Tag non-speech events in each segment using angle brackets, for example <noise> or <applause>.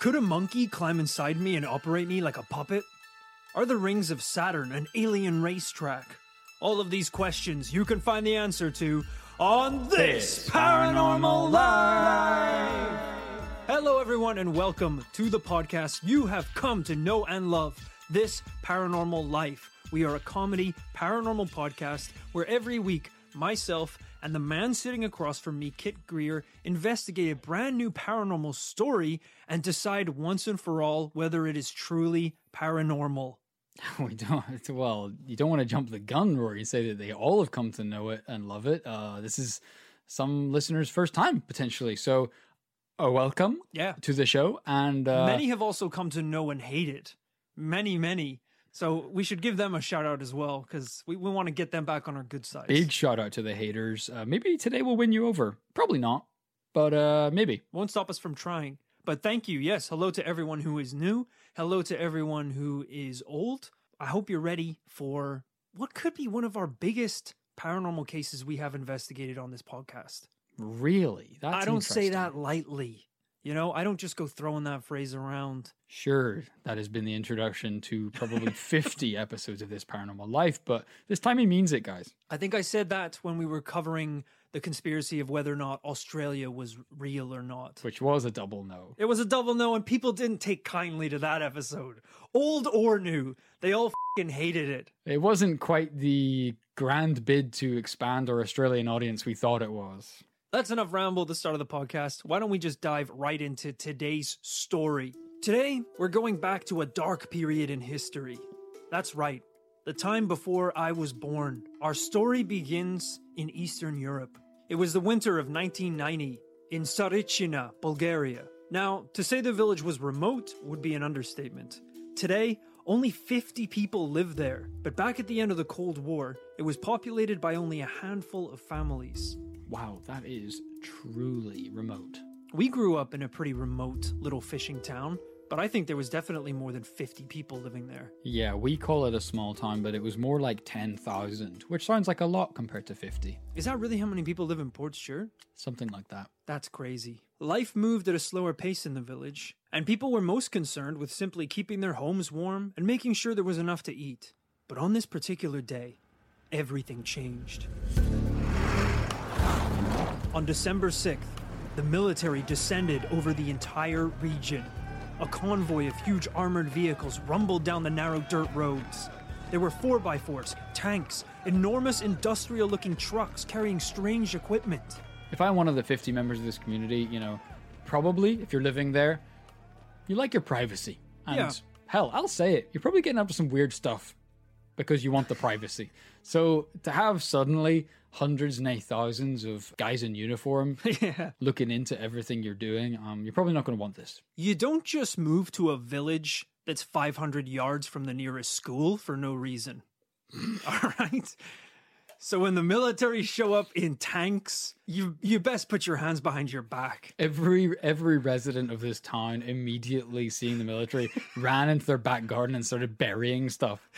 Could a monkey climb inside me and operate me like a puppet? Are the rings of Saturn an alien racetrack? All of these questions you can find the answer to on this Paranormal Life. Hello, everyone, and welcome to the podcast you have come to know and love, This Paranormal Life. We are a comedy paranormal podcast where every week myself and the man sitting across from me, Kit Grier, investigate a brand new paranormal story and decide once and for all whether it is truly paranormal. <laughs> We don't. Well, you don't want to jump the gun, Rory. You say that they all have come to know it and love it. Uh, this is some listeners' first time potentially. So, uh, welcome, Yeah. to the show. And uh, many have also come to know and hate it. Many, many. So we should give them a shout out as well because we, we want to get them back on our good side. big shout out to the haters. Uh, maybe today will win you over. Probably not, but uh, maybe. Won't stop us from trying. But thank you. Yes. Hello to everyone who is new. Hello to everyone who is old. I hope you're ready for what could be one of our biggest paranormal cases we have investigated on this podcast. Really, that's I don't say that lightly. You know, I don't just go throwing that phrase around. Sure, that has been the introduction to probably <laughs> 50 episodes of this paranormal life, but this time he means it, guys. I think I said that when we were covering the conspiracy of whether or not Australia was real or not. Which was a double no. It was a double no, and people didn't take kindly to that episode. Old or new, they all fing hated it. It wasn't quite the grand bid to expand our Australian audience we thought it was. That's enough ramble at the start of the podcast. Why don't we just dive right into today's story? Today, we're going back to a dark period in history. That's right, the time before I was born. Our story begins in Eastern Europe. It was the winter of 1990 in Tsarichina, Bulgaria. Now, to say the village was remote would be an understatement. Today, only 50 people live there, but back at the end of the Cold War, it was populated by only a handful of families. Wow, that is truly remote. We grew up in a pretty remote little fishing town, but I think there was definitely more than 50 people living there. Yeah, we call it a small town, but it was more like 10,000, which sounds like a lot compared to 50. Is that really how many people live in Portstewart? Something like that. That's crazy. Life moved at a slower pace in the village, and people were most concerned with simply keeping their homes warm and making sure there was enough to eat. But on this particular day, everything changed. On December 6th, the military descended over the entire region. A convoy of huge armored vehicles rumbled down the narrow dirt roads. There were 4x4s, tanks, enormous industrial looking trucks carrying strange equipment. If I'm one of the 50 members of this community, you know, probably if you're living there, you like your privacy. And Yeah. hell, I'll say it. You're probably getting up to some weird stuff because you want the privacy. So to have suddenly hundreds and thousands of guys in uniform <laughs> yeah. looking into everything you're doing, um, you're probably not going to want this. You don't just move to a village that's 500 yards from the nearest school for no reason. <laughs> All right? So when the military show up in tanks, you you best put your hands behind your back. Every every resident of this town immediately seeing the military <laughs> ran into their back garden and started burying stuff.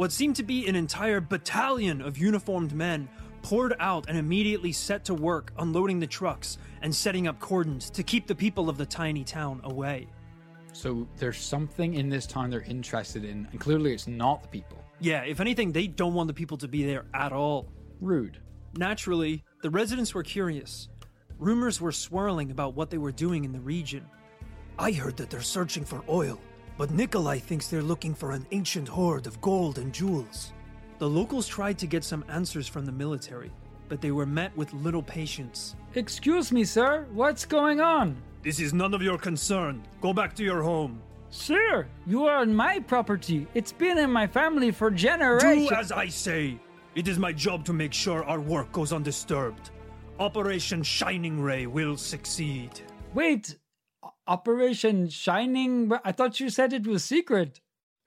What seemed to be an entire battalion of uniformed men poured out and immediately set to work unloading the trucks and setting up cordons to keep the people of the tiny town away. So there's something in this town they're interested in, and clearly it's not the people. Yeah, if anything, they don't want the people to be there at all. Rude. Naturally, the residents were curious. Rumors were swirling about what they were doing in the region. I heard that they're searching for oil, but Nikolai thinks they're looking for an ancient hoard of gold and jewels. The locals tried to get some answers from the military, but they were met with little patience. Excuse me, sir. What's going on? This is none of your concern. Go back to your home. Sir, you are on my property. It's been in my family for generations. Do generations. as I say. It is my job to make sure our work goes undisturbed. Operation Shining Ray will succeed. Wait, O- Operation Shining? I thought you said it was secret.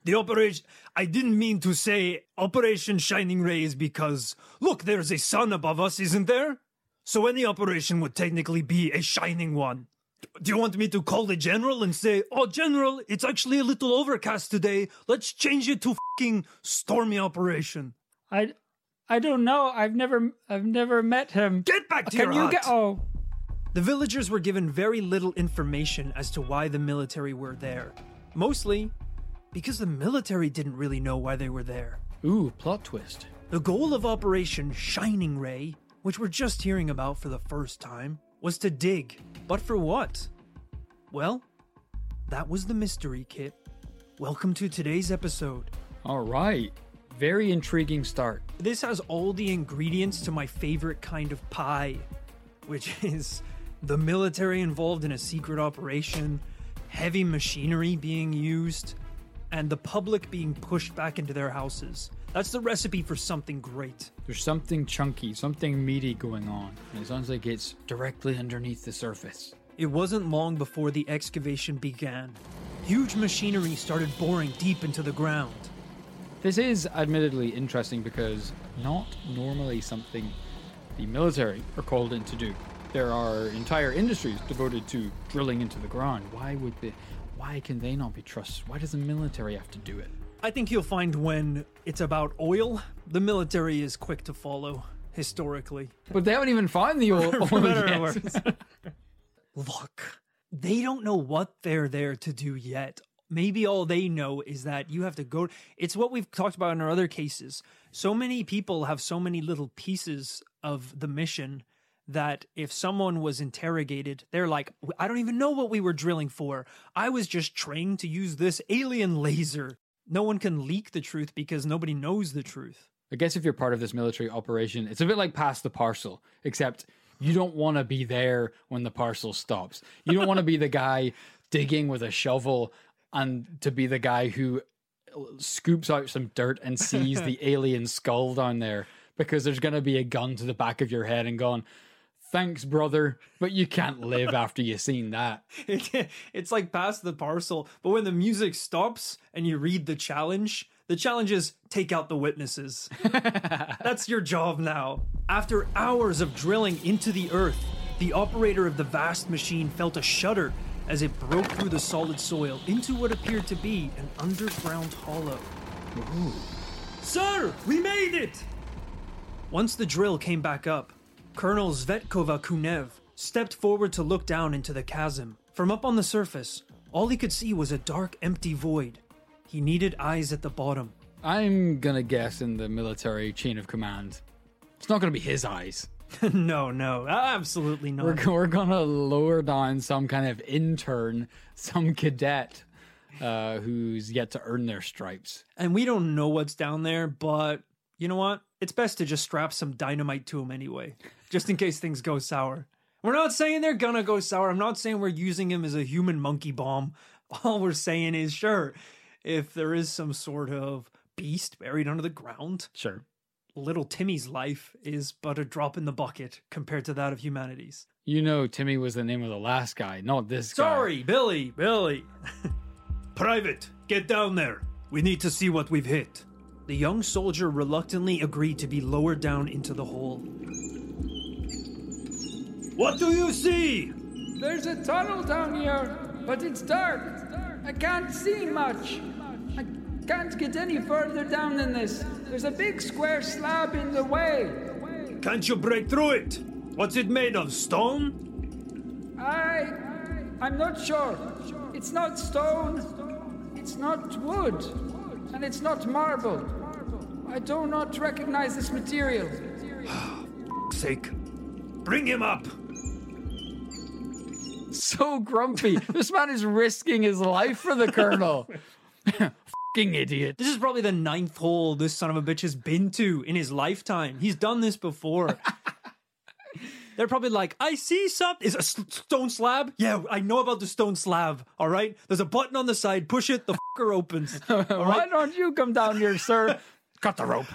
The operation. I didn't mean to say Operation Shining Rays because, look, there's a sun above us, isn't there? So any operation would technically be a shining one. Do you want me to call the general and say, oh, general, it's actually a little overcast today. Let's change it to fucking stormy operation. I, I don't know. I've never, I've never met him. Get back to Can your you get? Oh, The villagers were given very little information as to why the military were there. Mostly because the military didn't really know why they were there. Ooh, plot twist. The goal of Operation Shining Ray, which we're just hearing about for the first time, was to dig. But for what? Well, that was the mystery, Kit. Welcome to today's episode. All right. Very intriguing start. This has all the ingredients to my favorite kind of pie, which <laughs> is the military involved in a secret operation, heavy machinery being used, and the public being pushed back into their houses. That's the recipe for something great. There's something chunky, something meaty going on. And it sounds like it's directly underneath the surface. It wasn't long before the excavation began. Huge machinery started boring deep into the ground. This is admittedly interesting because not normally something the military are called in to do. There are entire industries devoted to drilling into the ground. Why would the why can they not be trusted? Why does the military have to do it? I think you'll find when it's about oil, the military is quick to follow, historically. But they haven't even found the oil, <laughs> oil For better or yet. <laughs> Look, they don't know what they're there to do yet. Maybe all they know is that you have to go. It's what we've talked about in our other cases. So many people have so many little pieces of the mission that if someone was interrogated, they're like, I don't even know what we were drilling for. I was just trained to use this alien laser. No one can leak the truth because nobody knows the truth. I guess if you're part of this military operation, it's a bit like pass the parcel, except you don't want to be there when the parcel stops. You don't want to be the guy digging with a shovel and to be the guy who uh, scoops out some dirt and sees <laughs> the alien skull down there because there's going to be a gun to the back of your head and going, Thanks, brother, but you can't live after you've seen that. <laughs> it's like pass the parcel, but when the music stops and you read the challenge, the challenge is take out the witnesses. <laughs> That's your job now. After hours of drilling into the earth, the operator of the vast machine felt a shudder as it broke through the solid soil into what appeared to be an underground hollow. Sir, we made it! Once the drill came back up, Colonel Zvetkova Kunev stepped forward to look down into the chasm. From up on the surface, all he could see was a dark, empty void. He needed eyes at the bottom. I'm to guess in the military chain of command, it's not to be his eyes. <laughs> no, no, absolutely not. We're, we're gonna lower down some kind of intern, some cadet uh, who's yet to earn their stripes. and we don't know what's down there, but you know what? It's best to just strap some dynamite to him anyway, just in case things go sour. We're not saying they're gonna go sour. I'm not saying we're using him as a human monkey bomb. <laughs> All we're saying is, sure, if there is some sort of beast buried under the ground, Sure. little Timmy's life is but a drop in the bucket compared to that of humanity's. You know, Timmy was the name of the last guy, not this guy. Sorry, Billy, Billy. <laughs> Private, get down there. We need to see what we've hit. The young soldier reluctantly agreed to be lowered down into the hole. What do you see? There's a tunnel down here, but it's dark. I can't see much. I can't get any further down than this. There's a big square slab in the way. Can't you break through it? What's it made of? Stone? I. I'm not sure. It's not stone. It's not wood. And it's not marble. I do not recognize this material. <sighs> Sake. Bring him up. So grumpy. this man is risking his life for the colonel. <laughs> Fucking idiot. This is probably the ninth hole this son of a bitch has been to in his lifetime. He's done this before. <laughs> They're probably like, I see something. Is a s- stone slab? Yeah, I know about the stone slab. All right. There's a button on the side. Push it. The <laughs> fucker opens. Why don't you come down here, sir? Cut the rope.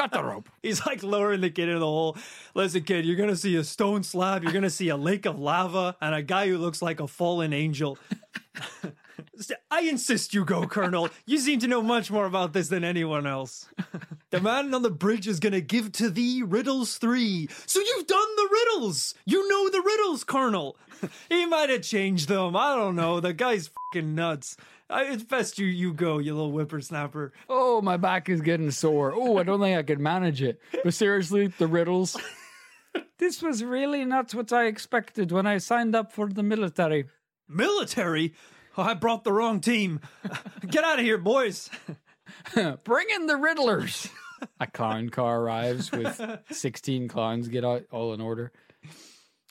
Cut the rope. <laughs> He's like lowering the kid into the hole. Listen, kid, you're gonna see a stone slab. You're gonna see a lake of lava and a guy who looks like a fallen angel. <laughs> I insist you go, Colonel. You seem to know much more about this than anyone else. The man on the bridge is gonna give to thee riddles three. So you've done the riddles. You know the riddles, Colonel. <laughs> He might have changed them. I don't know. The guy's fucking nuts. I, it's best you you go, you little whippersnapper. Oh, my back is getting sore. Oh, I don't think I can manage it. But seriously, the riddles. <laughs> This was really not what I expected when I signed up for the military. Military? Oh, I brought the wrong team. <laughs> Get out of here, boys. <laughs> Bring in the Riddlers. A clown car arrives with 16 clowns get out all in order.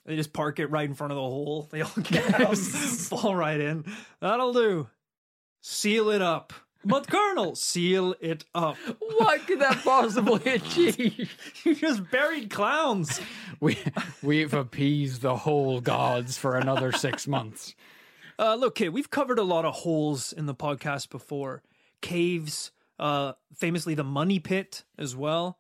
They just park it right in front of the hole. They all get out, fall right in. That'll do. Seal it up. But Colonel, seal it up. What could that possibly <laughs> achieve? You just buried clowns. We we've appeased the whole gods for another six months. Uh, look, kid, we've covered a lot of holes in the podcast before. Caves, uh, famously the money pit as well,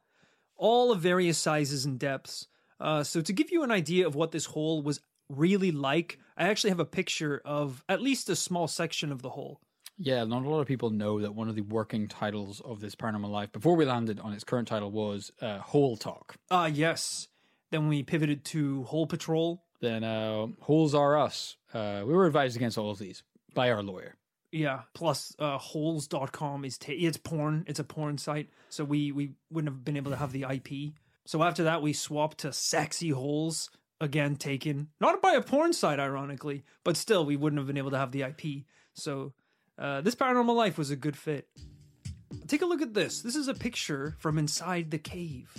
all of various sizes and depths. Uh, so to give you an idea of what this hole was really like, I actually have a picture of at least a small section of the hole. Yeah, not a lot of people know that one of the working titles of this Paranormal Life before we landed on its current title was uh, Hole Talk. Ah, yes. Then we pivoted to Hole Patrol. Then uh, Holes Are Us. Uh, we were advised against all of these by our lawyer. Yeah. Plus, uh, holes.com is ta- it's porn. It's a porn site. So we we wouldn't have been able to have the IP. So after that, we swapped to Sexy Holes. Again, taken not by a porn site, ironically, but still, we wouldn't have been able to have the IP. So uh, this Paranormal Life was a good fit. Take a look at this. This is a picture from inside the cave.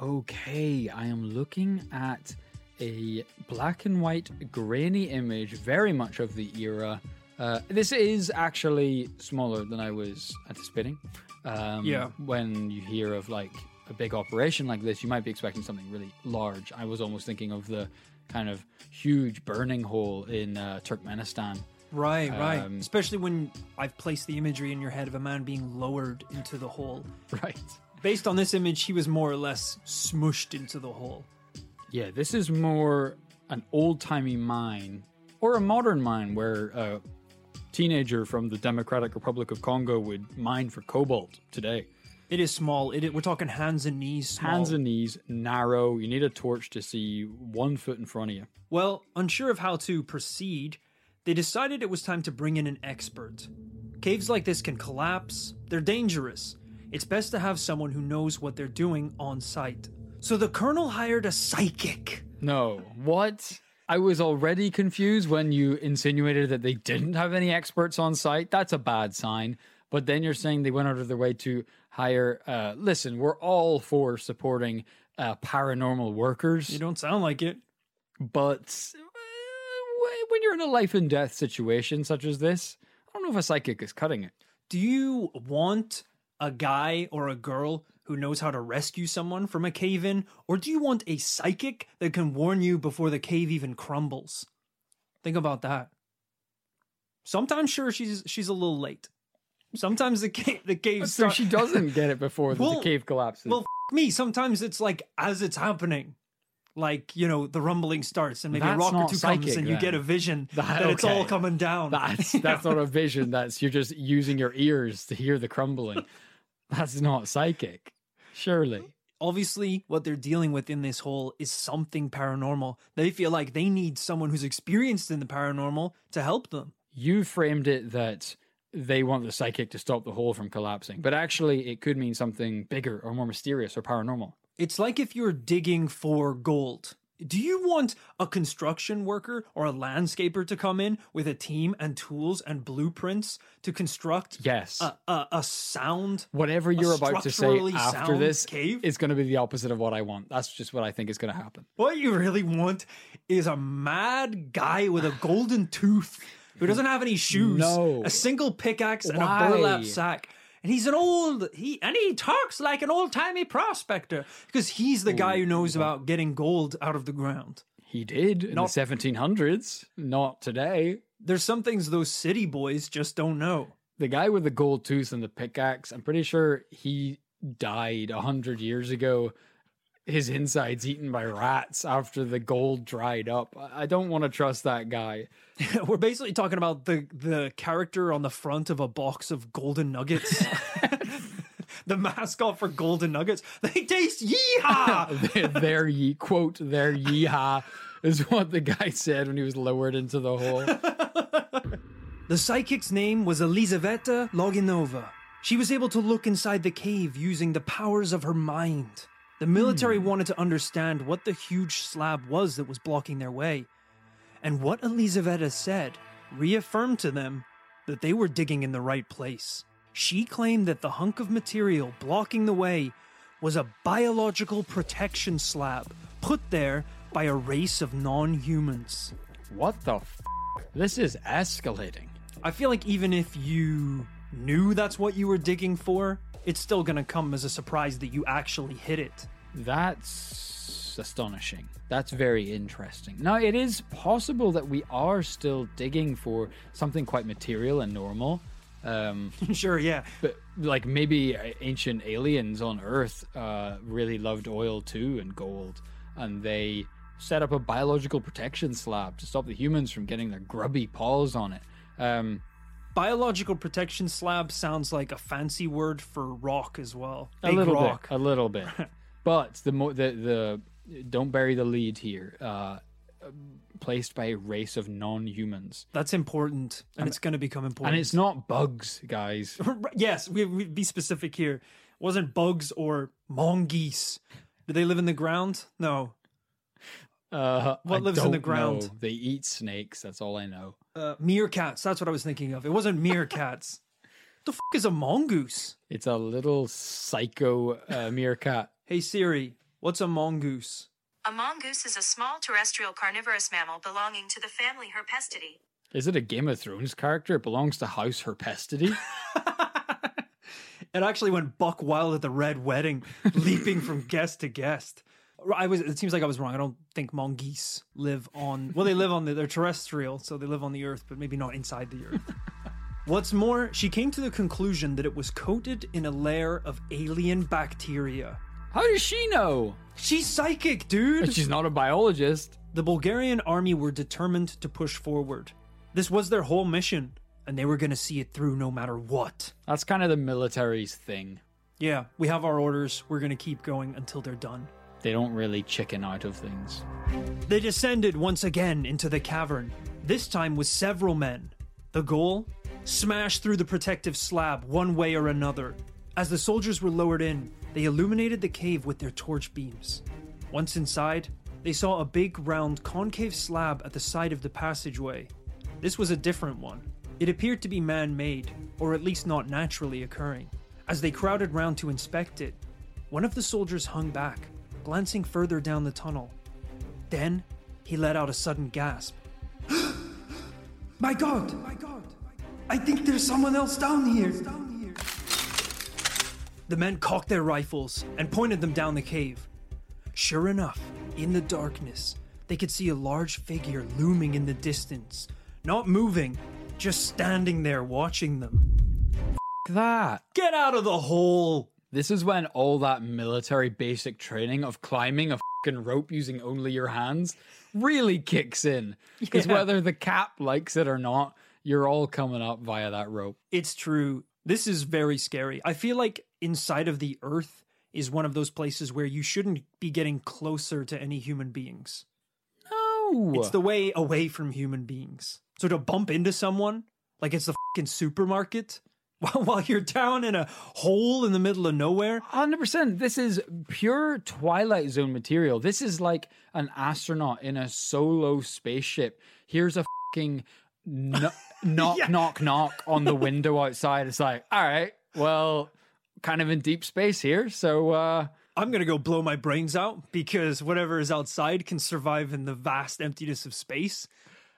Okay, I am looking at a black and white grainy image, very much of the era. Uh, this is actually smaller than I was anticipating. Um, Yeah. When you hear of like a big operation like this, you might be expecting something really large. I was almost thinking of the kind of huge burning hole in uh, Turkmenistan. Right, right. Um, Especially when I've placed the imagery in your head of a man being lowered into the hole. <laughs> Right. Based on this image, he was more or less smushed into the hole. Yeah, this is more an old timey mine or a modern mine where a teenager from the Democratic Republic of Congo would mine for cobalt today. It is small. It we're talking hands and knees small. Hands and knees, narrow. You need a torch to see one foot in front of you. Well, unsure of how to proceed, they decided it was time to bring in an expert. Caves like this can collapse. They're dangerous. It's best to have someone who knows what they're doing on site. So the colonel hired a psychic. No, what? I was already confused when you insinuated that they didn't have any experts on site. That's a bad sign. But then you're saying they went out of their way to hire. Uh, listen, we're all for supporting uh, paranormal workers. You don't sound like it. but when you're in a life and death situation such as this, I don't know if a psychic is cutting it. Do you want a guy or a girl who knows how to rescue someone from a cave in, or do you want a psychic that can warn you before the cave even crumbles? Think about that. Sometimes, sure, she's she's a little late. Sometimes the cave the cave So start- she doesn't get it before <laughs> the- Well- the cave collapses. Well, f- me. Sometimes it's like as it's happening, like you know the rumbling starts, and maybe a rock or two psychic, comes, and you get a vision That- that, it's all coming down. that's that's not a <laughs> vision. That's you're just using your ears to hear the crumbling. That's not psychic. Surely. obviously what they're dealing with in this hole is something paranormal. They feel like they need someone who's experienced in the paranormal to help them. You framed it that they want the psychic to stop the hole from collapsing, but actually it could mean something bigger or more mysterious or paranormal. It's like if you're digging for gold. Do you want a construction worker or a landscaper to come in with a team and tools and blueprints to construct Yes. a, a, a sound? Whatever you're about to say after this cave? is going to be the opposite of what I want. That's just what I think is going to happen. What you really want is a mad guy with a golden tooth who doesn't have any shoes, <sighs> No. a single pickaxe, and Why? a burlap sack. And he's an old he and he talks like an old timey prospector because he's the guy who oh, knows about getting gold out of the ground. He did in Not- the 1700s, not today. There's some things those city boys just don't know. The guy with the gold tooth and the pickaxe, I'm pretty sure he died a hundred years ago. His insides eaten by rats after the gold dried up. I don't want to trust that guy. <laughs> We're basically talking about the the character on the front of a box of golden nuggets. <laughs> the mascot for golden nuggets. They taste yeehaw. <laughs> their, their ye quote, their yeehaw is what the guy said when he was lowered into the hole. The psychic's name was Elizaveta Loginova. She was able to look inside the cave using the powers of her mind. The military hmm. wanted to understand what the huge slab was that was blocking their way. And what Elizaveta said reaffirmed to them that they were digging in the right place. She claimed that the hunk of material blocking the way was a biological protection slab put there by a race of non humans. What the f? This is escalating. I feel like even if you knew that's what you were digging for, it's still gonna come as a surprise that you actually hit it. That's astonishing. That's very interesting. Now, it is possible that we are still digging for something quite material and normal. Um, <laughs> sure, yeah. but like maybe ancient aliens on Earth uh, really loved oil too and gold, and they set up a biological protection slab to stop the humans from getting their grubby paws on it. Um, Biological protection slab sounds like a fancy word for rock as well. a Big little rock. bit, a little bit. <laughs> but the mo- the the don't bury the lead here. Uh, placed by a race of non-humans, That's important, and it's going to become important. and it's not bugs, guys. <laughs> yes, we, we be specific here. It wasn't bugs or mongoose. Do they live in the ground? No. Uh, What I lives in the ground? know. They eat snakes. That's all I know. Uh, meerkats. That's what I was thinking of. It wasn't meerkats. <laughs> the fuck is a mongoose? It's a little psycho uh, meerkat. Hey Siri, what's a mongoose? A mongoose is a small terrestrial carnivorous mammal belonging to the family Herpestidae. Is it a Game of Thrones character? It belongs to House Herpestidae. <laughs> It actually went buck wild at the red wedding, leaping from guest to guest. I was. It seems like I was wrong. I don't think mongoose live on. Well, they live on the. They're terrestrial, so they live on the Earth, but maybe not inside the Earth. <laughs> What's more, she came to the conclusion that it was coated in a layer of alien bacteria. How does she know? She's psychic, dude. She's not a biologist. The Bulgarian army were determined to push forward. This was their whole mission, and they were going to see it through no matter what. That's kind of the military's thing. Yeah, we have our orders. We're going to keep going until they're done. They don't really chicken out of things. They descended once again into the cavern, this time with several men. The goal? Smash through the protective slab one way or another. As the soldiers were lowered in, they illuminated the cave with their torch beams. Once inside, they saw a big round concave slab at the side of the passageway. This was a different one. It appeared to be man made, or at least not naturally occurring. As they crowded round to inspect it, one of the soldiers hung back, glancing further down the tunnel. Then he let out a sudden gasp. My <gasps> god! My god! I think there's someone else down here! The men cocked their rifles and pointed them down the cave. Sure enough, in the darkness, they could see a large figure looming in the distance, not moving, just standing there watching them. That. Get out of the hole! This is when all that military basic training of climbing a fucking rope using only your hands really kicks in. Because Yeah. whether the cap likes it or not, you're all coming up via that rope. It's true. This is very scary. I feel like inside of the earth is one of those places where you shouldn't be getting closer to any human beings. No. It's the way away from human beings. So to bump into someone like it's the fucking supermarket <laughs> while, you're down in a hole in the middle of nowhere. Hundred percent. This is pure Twilight Zone material. This is like an astronaut in a solo spaceship. Here's a fucking no- <laughs> knock, Yeah. knock, knock on the window outside. It's like, all right, well, kind of in deep space here. So, uh, I'm gonna go blow my brains out because whatever is outside can survive in the vast emptiness of space.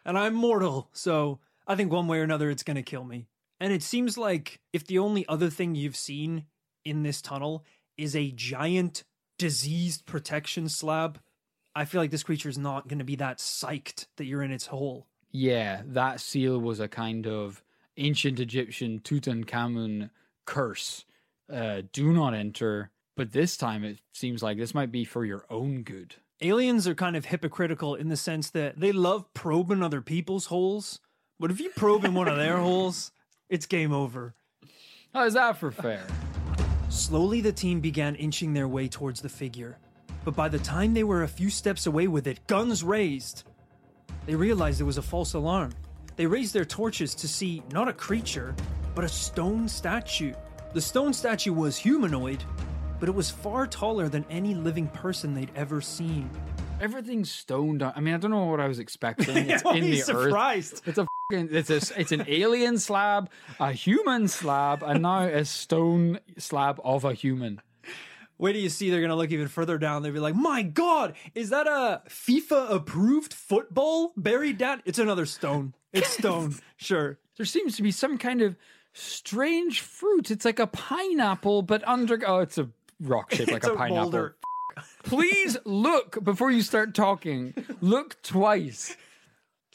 And I'm mortal, so I think one way or another it's gonna kill me. And it seems like if the only other thing you've seen in this tunnel is a giant diseased protection slab, I feel like this creature is not gonna be that psyched that you're in its hole. yeah, that seal was a kind of ancient Egyptian Tutankhamun curse. Uh, do not enter. But this time it seems like this might be for your own good. Aliens are kind of hypocritical in the sense that they love probing other people's holes, but if you probe in one of their <laughs> holes, it's game over. How is that for fair? Slowly, the team began inching their way towards the figure. But by the time they were a few steps away with it, guns raised, they realized it was a false alarm. They raised their torches to see not a creature, but a stone statue. The stone statue was humanoid, but it was far taller than any living person they'd ever seen. Everything's stoned. I mean, I don't know what I was expecting. <laughs> It's in the surprised? earth. It's a it's a, it's an alien slab, a human slab, and now a stone slab of a human. Wait till you see they're gonna look even further down. They'll be like, "My God, is that a FIFA approved football buried down?" It's another stone. It's stone. <laughs> sure. There seems to be some kind of strange fruit. It's like a pineapple, but under. Oh, it's a rock shaped like a, a pineapple. Please look before you start talking. Look twice.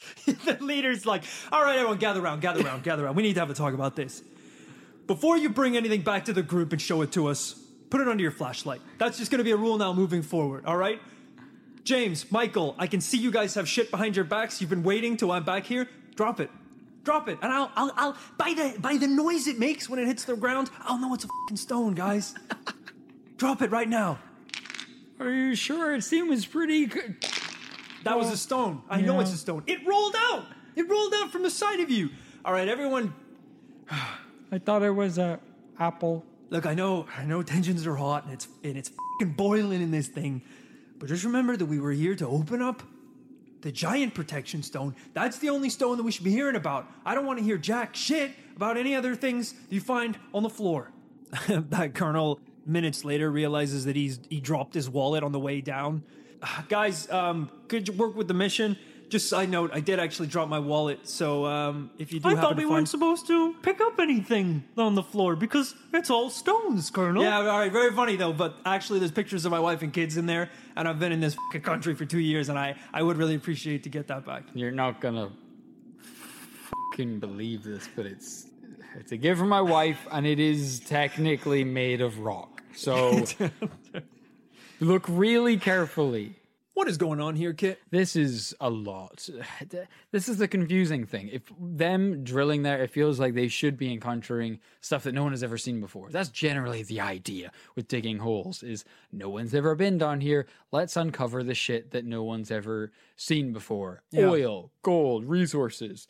<laughs> the leader's like, "All right, everyone, gather around, gather around, gather around. We need to have a talk about this. Before you bring anything back to the group and show it to us, put it under your flashlight. That's just gonna be a rule now moving forward. All right." James, Michael, I can see you guys have shit behind your backs. You've been waiting till I'm back here. Drop it. Drop it. And I'll, I'll, I'll, by the, by the noise it makes when it hits the ground, I'll know it's a fucking stone, guys. <laughs> Drop it right now. Are you sure? It seems pretty good. That was a stone. I know yeah. it's a stone. It rolled out. It rolled out from the side of you. All right, everyone. <sighs> I thought it was a apple. Look, I know, I know tensions are hot and it's and it's fucking boiling in this thing, but just remember that we were here to open up the giant protection stone. That's the only stone that we should be hearing about. I don't want to hear jack shit about any other things that you find on the floor. <laughs> that colonel minutes later realizes that he's he dropped his wallet on the way down. <sighs> Guys, um, could you work with the mission? Just side note, I did actually drop my wallet, so um, if you do I happen thought to we find weren't supposed to pick up anything on the floor because it's all stones, Colonel. Yeah, all right, very funny though. But actually, there's pictures of my wife and kids in there, and I've been in this fucking country for two years, and I, I would really appreciate to get that back. You're not gonna fucking believe this, but it's it's a gift from my wife, and it is technically made of rock. So <laughs> look really carefully. What is going on here, Kit? This is a lot. <sighs> This is the confusing thing. If them drilling there, it feels like they should be encountering stuff that no one has ever seen before. That's generally the idea with digging holes is no one's ever been down here. Let's uncover the shit that no one's ever seen before. Oil, gold, resources.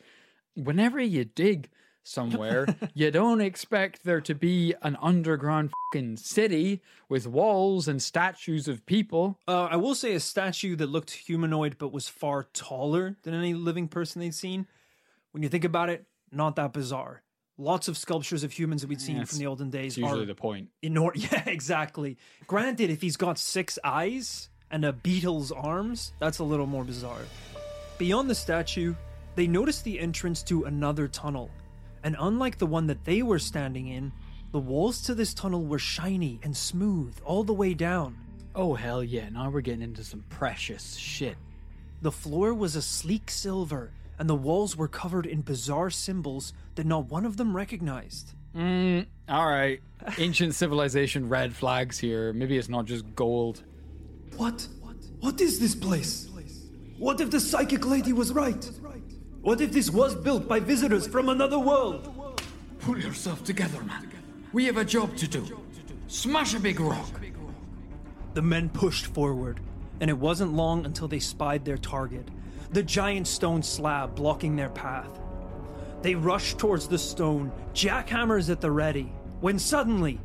Whenever you dig somewhere, <laughs> you don't expect there to be an underground fucking city with walls and statues of people. Uh, I will say a statue that looked humanoid but was far taller than any living person they'd seen. When you think about it, not that bizarre. Lots of sculptures of humans that we'd seen from the olden days usually the point. Inor- <laughs> yeah, exactly. Granted, if he's got six eyes and a beetle's arms, that's a little more bizarre. Beyond the statue, they noticed the entrance to another tunnel. And unlike the one that they were standing in, the walls to this tunnel were shiny and smooth all the way down. Oh hell yeah! Now we're getting into some precious shit. The floor was a sleek silver, and the walls were covered in bizarre symbols that not one of them recognized. Hmm, All right, ancient civilization red flags here. Maybe it's not just gold. What? What is this place? What if the psychic lady was right? What if this was built by visitors from another world? Pull yourself together, man. We have a job to do. Smash a big rock. The men pushed forward, and it wasn't long until they spied their target the giant stone slab blocking their path. They rushed towards the stone, jackhammers at the ready, when suddenly,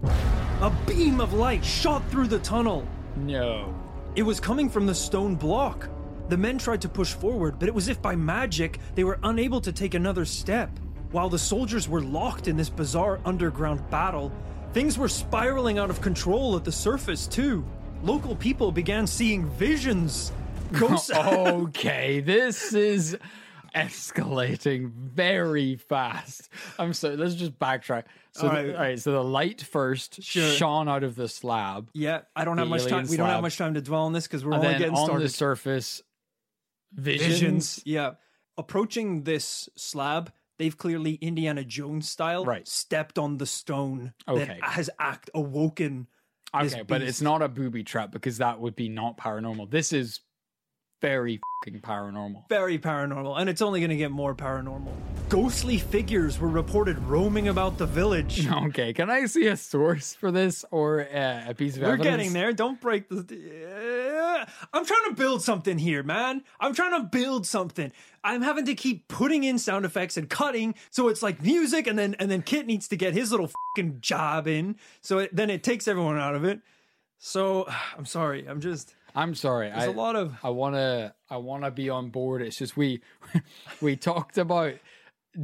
a beam of light shot through the tunnel. No. It was coming from the stone block. The men tried to push forward, but it was if by magic they were unable to take another step. While the soldiers were locked in this bizarre underground battle, things were spiraling out of control at the surface, too. Local people began seeing visions. <laughs> Ghosts. <laughs> okay, this is escalating very fast. I'm sorry. Let's just backtrack. So, All the- right. all right. So the light first Sure. shone out of the slab, yeah, I don't have much time. alien We don't have much time to dwell on this because we're and only getting on started. the surface, visions. visions. Yeah. Approaching this slab, they've clearly Indiana Jones style Right. stepped on the stone Okay. that has act awoken. Okay, but it's not a booby trap because that would be not paranormal. This is very fucking paranormal. very paranormal, and it's only going to get more paranormal. Ghostly figures were reported roaming about the village. <laughs> Okay, can I see a source for this or uh, a piece of evidence? We're evidence? getting there. Don't break the. Uh, I'm trying to build something here, man. I'm trying to build something. I'm having to keep putting in sound effects and cutting, so it's like music, and then and then Kit needs to get his little fucking job in. So it, then it takes everyone out of it. So <sighs> I'm sorry. I'm just I'm sorry. there's I, a lot of I wanna I wanna be on board. It's just we <laughs> we talked about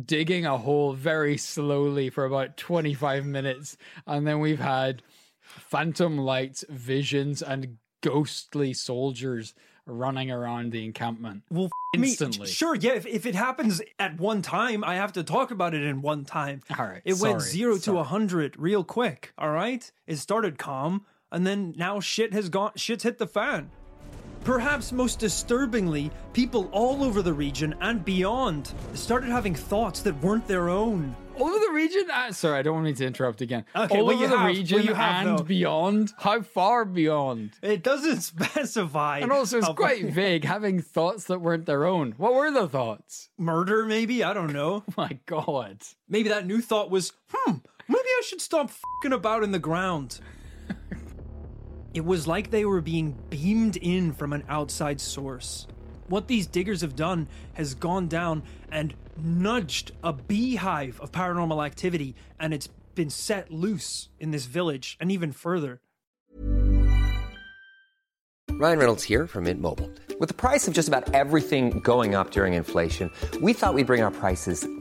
digging a hole very slowly for about 25 minutes, and then we've had phantom lights, visions, and ghostly soldiers running around the encampment. well f- me. instantly. Sure, yeah. If, if it happens at one time, I have to talk about it in one time. All right, It went sorry, zero to a hundred real quick. All right. It started calm, and then now shit has gone. Shit's hit the fan. Perhaps most disturbingly, people all over the region and beyond started having thoughts that weren't their own. Over the region? Uh, sorry, I don't want me to interrupt again. Okay, All well, over you the have- well, region you have, and though. beyond? How far beyond? It doesn't <laughs> specify. And also, it's quite vague, having thoughts that weren't their own. What were the thoughts? murder, maybe. I don't know. <laughs> My God. Maybe that new thought was, hmm, maybe I should stop fucking about in the ground. It was like they were being beamed in from an outside source. What these diggers have done has gone down and nudged a beehive of paranormal activity, and it's been set loose in this village and even further. Ryan Reynolds here from Mint Mobile. With the price of just about everything going up during inflation, we thought we'd bring our prices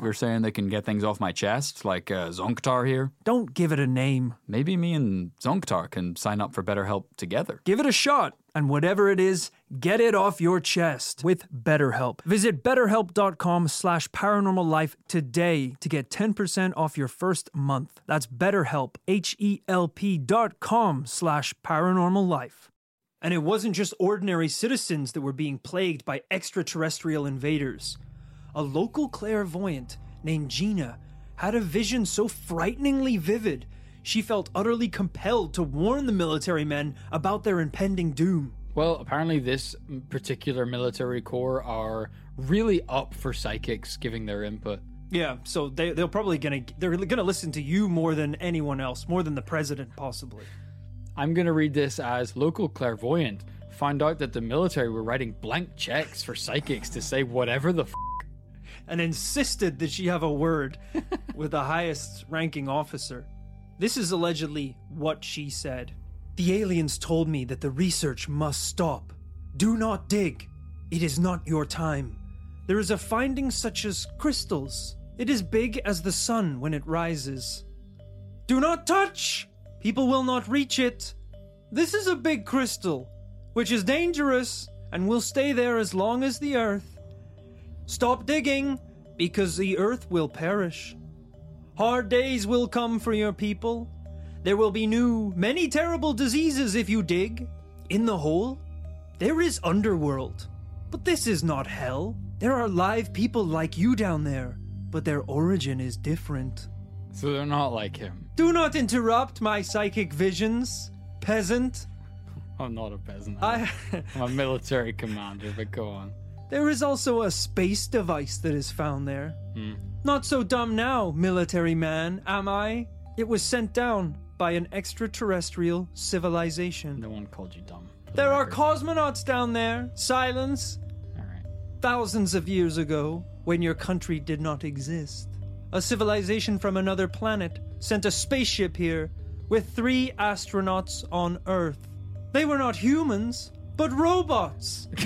You're saying they can get things off my chest, like uh, Zonktar here? Don't give it a name. Maybe me and Zonktar can sign up for BetterHelp together. Give it a shot, and whatever it is, get it off your chest with BetterHelp. Visit betterhelp.com slash paranormal today to get 10% off your first month. That's betterhelp, H-E-L-P dot com slash paranormal life. And it wasn't just ordinary citizens that were being plagued by extraterrestrial invaders. A local clairvoyant named Gina had a vision so frighteningly vivid, she felt utterly compelled to warn the military men about their impending doom. Well, apparently, this particular military corps are really up for psychics giving their input. Yeah, so they they're probably gonna they're gonna listen to you more than anyone else, more than the president possibly. I'm going to read this as local clairvoyant found out that the military were writing blank checks for psychics to say whatever the f- and insisted that she have a word <laughs> with the highest ranking officer. This is allegedly what she said. The aliens told me that the research must stop. Do not dig. It is not your time. There is a finding such as crystals. It is big as the sun when it rises. Do not touch! People will not reach it. This is a big crystal, which is dangerous and will stay there as long as the earth. Stop digging, because the earth will perish. Hard days will come for your people. There will be new, many terrible diseases if you dig. In the hole, there is underworld. But this is not hell. There are live people like you down there, but their origin is different. So they're not like him. Do not interrupt my psychic visions, peasant. <laughs> I'm not a peasant. I. I'm a military commander, but go on. There is also a space device that is found there. Hmm. Not so dumb now, military man, am I? It was sent down by an extraterrestrial civilization. No one called you dumb. for the There are cosmonauts down there. Silence. All right. Thousands of years ago, when your country did not exist, a civilization from another planet sent a spaceship here with three astronauts on Earth. They were not humans, but robots. <laughs>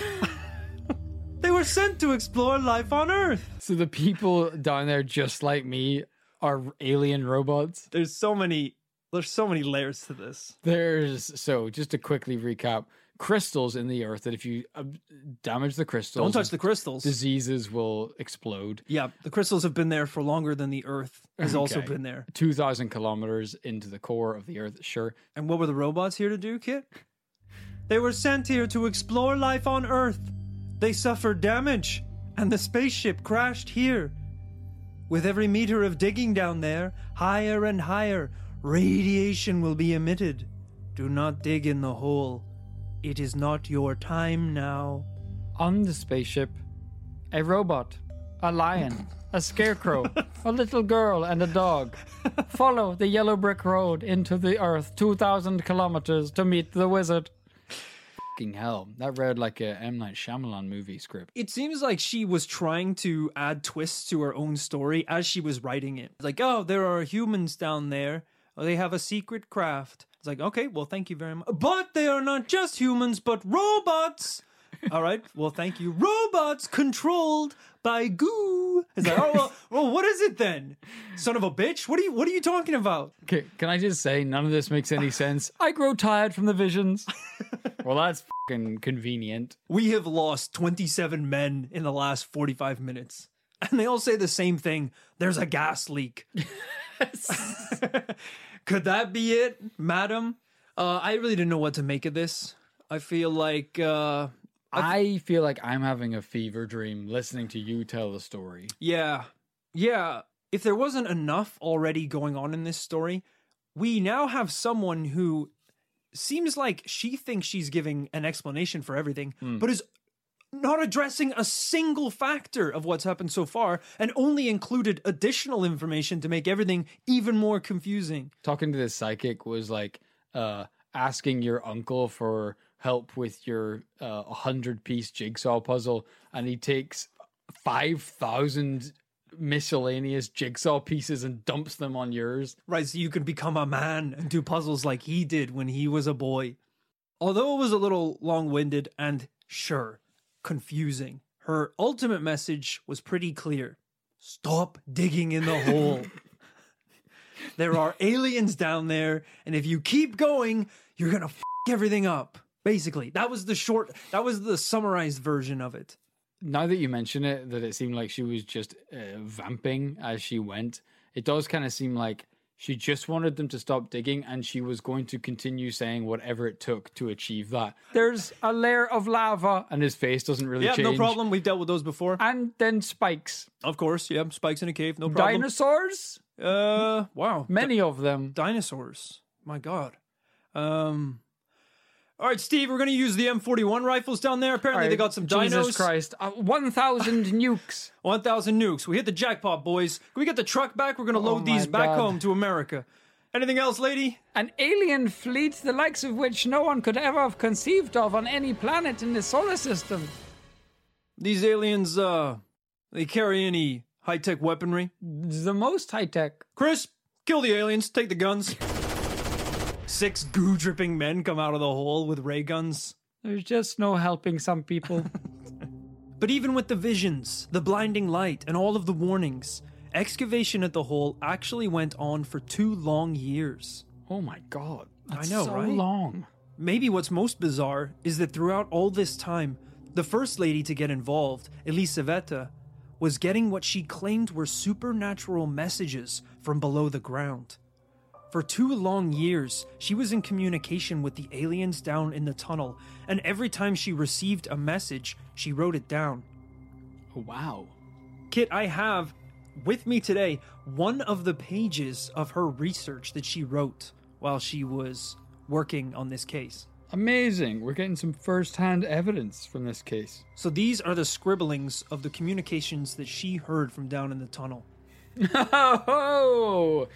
they were sent to explore life on Earth. So the people down there, just like me, are alien robots. There's so many there's so many layers to this. There's so just to quickly recap: crystals in the earth that if you uh, damage the crystals, Don't touch the crystals. diseases will explode. Yeah, the crystals have been there for longer than the Earth has also been there. Two thousand kilometers into the core of the earth. Sure, And what were the robots here to do, Kit? They were sent here to explore life on Earth. They suffered damage, and the spaceship crashed here. With every meter of digging down there, higher and higher, radiation will be emitted. Do not dig in the hole. It is not your time now. on the spaceship, a robot, a lion, a scarecrow, <laughs> a little girl, and a dog follow the yellow brick road into the earth, two thousand kilometers to meet the wizard. Fucking hell, that read like a M Night Shyamalan movie script. It seems like she was trying to add twists to her own story as she was writing it. Like, oh, there are humans down there. Oh, they have a secret craft. It's like, okay, well, thank you very much. But they are not just humans, but robots. <laughs> All right, well, thank you. Robots controlled by goo. It's like, oh well, <laughs> well, what is it then? Son of a bitch. What are you? What are you talking about? Okay, can I just say none of this makes any <laughs> sense? I grow tired from the visions. well, that's fucking convenient. We have lost 27 men in the last 45 minutes. And they all say the same thing. There's a gas leak. Could that be it, madam? Uh, I really didn't know what to make of this. I feel like uh, I feel like I'm having a fever dream listening to you tell the story. Yeah. Yeah. If there wasn't enough already going on in this story, we now have someone who seems like she thinks she's giving an explanation for everything, but is not addressing a single factor of what's happened so far and only included additional information to make everything even more confusing. Talking to this psychic was like uh, asking your uncle for help with your uh, 100 piece jigsaw puzzle, and he takes 5,000 miscellaneous jigsaw pieces and dumps them on yours. Right, so you can become a man and do puzzles like he did when he was a boy. Although it was a little long winded and, sure, confusing, her ultimate message was pretty clear stop digging in the hole. <laughs> there are aliens down there, and if you keep going, you're gonna f everything up. Basically, that was the short, that was the summarized version of it. Now that you mention it, that it seemed like she was just uh, vamping as she went, it does kind of seem like she just wanted them to stop digging and she was going to continue saying whatever it took to achieve that. There's a layer of lava, and his face doesn't really Yeah, change. no problem. We've dealt with those before. And then spikes. Of course, yeah, spikes in a cave, no problem. Dinosaurs? Uh, wow. Many of them. dinosaurs. My God. Um. All right, Steve, we're going to use the M41 rifles down there. Apparently, they got some dinos. Jesus Christ. Uh, 1,000 <laughs> nukes. 1,000 nukes. We hit the jackpot, boys. Can we get the truck back? We're going to Oh load these back God. home to America. Anything else, lady? An alien fleet, the likes of which no one could ever have conceived of on any planet in the solar system. These aliens, uh, they carry any high tech weaponry? The most high tech. Chris, kill the aliens. Take the guns. Six goo dripping men come out of the hole with ray guns. There's just no helping some people. <laughs> But even with the visions, the blinding light, and all of the warnings, excavation at the hole actually went on for two long years. Oh my God. That's know, so right? long. Maybe what's most bizarre is that throughout all this time, the first lady to get involved, Elisaveta, was getting what she claimed were supernatural messages from below the ground. For two long years, she was in communication with the aliens down in the tunnel, and every time she received a message, she wrote it down. Oh, wow. Kit, I have with me today one of the pages of her research that she wrote while she was working on this case. Amazing. We're getting some first hand evidence from this case. So these are the scribblings of the communications that she heard from down in the tunnel. <laughs> Oh,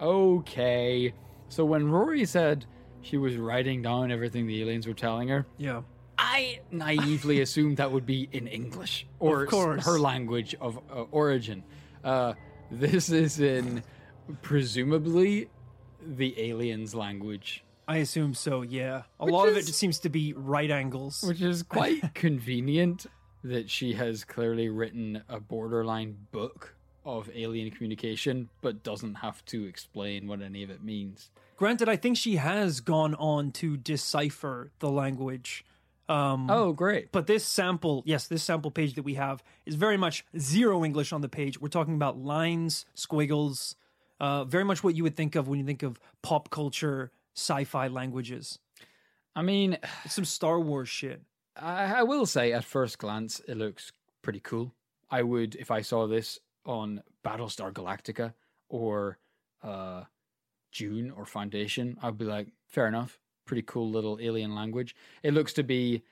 Okay. So when Rory said she was writing down everything the aliens were telling her, Yeah. I naively <laughs> assumed that would be in English or Of course. her language of uh, origin. Uh, this is in presumably the aliens' language, I assume so, yeah. A lot of it just seems to be right angles. which is <laughs> quite convenient that she has clearly written a borderline book of alien communication, but doesn't have to explain what any of it means. Granted, I think she has gone on to decipher the language. Um, Oh, great. But this sample, yes, this sample page that we have is very much zero English on the page. We're talking about lines, squiggles, uh, very much what you would think of when you think of pop culture sci-fi languages. I mean, It's some Star Wars shit. I, I will say, at first glance, it looks pretty cool. I would, if I saw this on Battlestar Galactica or uh, Dune or Foundation, I'd be like, fair enough. Pretty cool little alien language. It looks to be.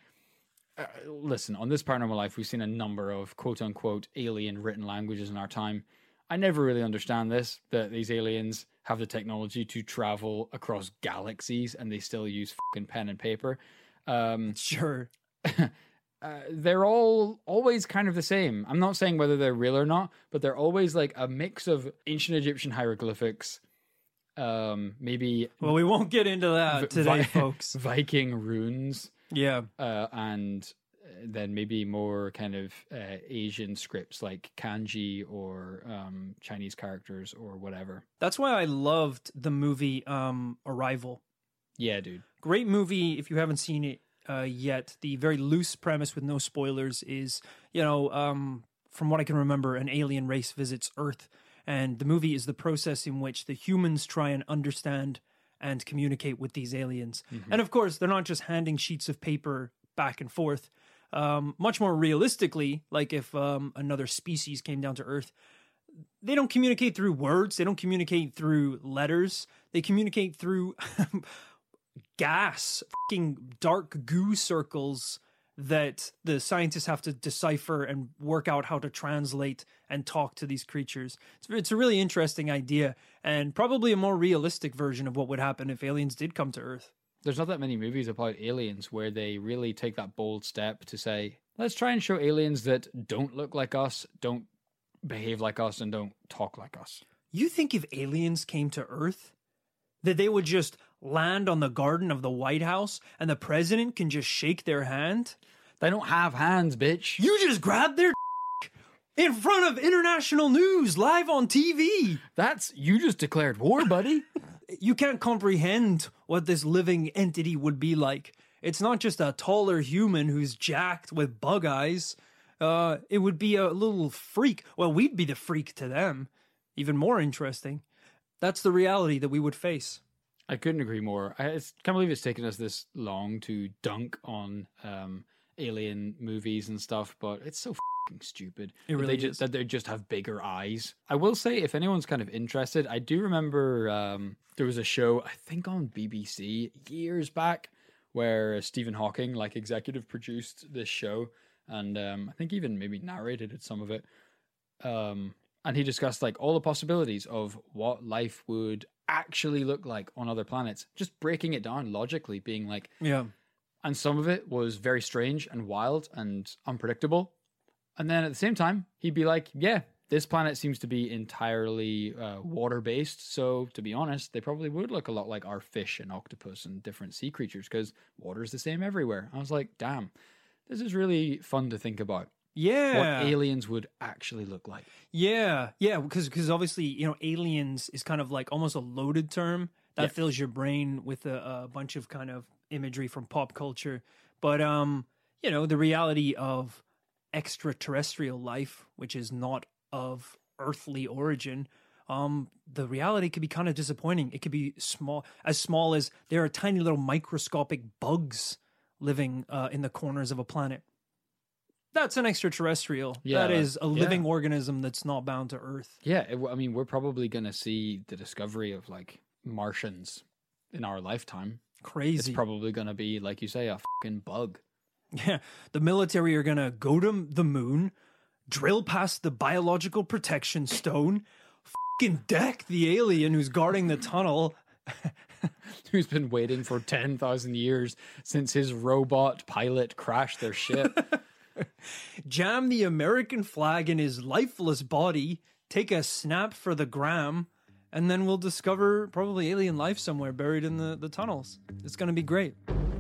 Uh, listen, on this paranormal life, we've seen a number of quote unquote alien written languages in our time. I never really understand this that these aliens have the technology to travel across galaxies and they still use fucking pen and paper. Um, <laughs> Sure. <laughs> uh, they're all always kind of the same. I'm not saying whether they're real or not, but they're always like a mix of ancient Egyptian hieroglyphics, um, maybe Well, we won't get into that Vi- today, Vi- folks. <laughs> Viking runes, Yeah. uh, and uh, then maybe more kind of uh, Asian scripts like kanji or um, Chinese characters or whatever. That's why I loved the movie um, Arrival. Yeah, dude. Great movie. If you haven't seen it uh, yet, the very loose premise with no spoilers is, you know, um, from what I can remember, an alien race visits Earth, and the movie is the process in which the humans try and understand and communicate with these aliens. And of course, they're not just handing sheets of paper back and forth. Um, much more realistically, like if um, another species came down to Earth, they don't communicate through words. They don't communicate through letters. They communicate through <laughs> gas, fucking dark goo circles that the scientists have to decipher and work out how to translate and talk to these creatures. It's, it's a really interesting idea and probably a more realistic version of what would happen if aliens did come to Earth. There's not that many movies about aliens where they really take that bold step to say, let's try and show aliens that don't look like us, don't behave like us, and don't talk like us. You think if aliens came to Earth, that they would just land on the garden of the White House and the president can just shake their hand? They don't have hands, bitch. You just grab their <laughs> in front of international news live on TV. That's you just declared war, buddy. <laughs> You can't comprehend what this living entity would be like. It's not just a taller human who's jacked with bug eyes. Uh, it would be a little freak. Well, we'd be the freak to them. Even more interesting. That's the reality that we would face. I couldn't agree more. I it's, can't believe it's taken us this long to dunk on um, alien movies and stuff, but it's so fucking stupid. It that really they just, that they just have bigger eyes. I will say, if anyone's kind of interested, I do remember um, there was a show I think on BBC years back where Stephen Hawking like executive produced this show, and um, I think even maybe narrated some of it. Um, and he discussed like all the possibilities of what life would actually look like on other planets, just breaking it down logically, being like, Yeah. and some of it was very strange and wild and unpredictable. And then at the same time, he'd be like, yeah, this planet seems to be entirely uh, water based. So to be honest, they probably would look a lot like our fish and octopus and different sea creatures because water's the same everywhere. I was like, damn, this is really fun to think about. Yeah. What aliens would actually look like. Yeah, yeah, because because obviously you know aliens is kind of like almost a loaded term that Yeah. fills your brain with a, a bunch of kind of imagery from pop culture, but um, you know the reality of extraterrestrial life, which is not of earthly origin. Um, the reality could be kind of disappointing. It could be small, as small as there are tiny little microscopic bugs living uh, in the corners of a planet. That's an extraterrestrial. Yeah, that is a yeah. living organism that's not bound to Earth. Yeah, it, I mean, we're probably going to see the discovery of like Martians in our lifetime. Crazy. It's probably going to be, like you say, a fucking bug. Yeah, the military are gonna go to the moon, drill past the biological protection stone, Fucking Deck, the alien who's guarding the tunnel. <laughs> Who's been waiting for 10,000 years since his robot pilot crashed their ship? <laughs> jam the American flag in his lifeless body, take a snap for the gram, and then we'll discover probably alien life somewhere buried in the, the tunnels. It's going to be great.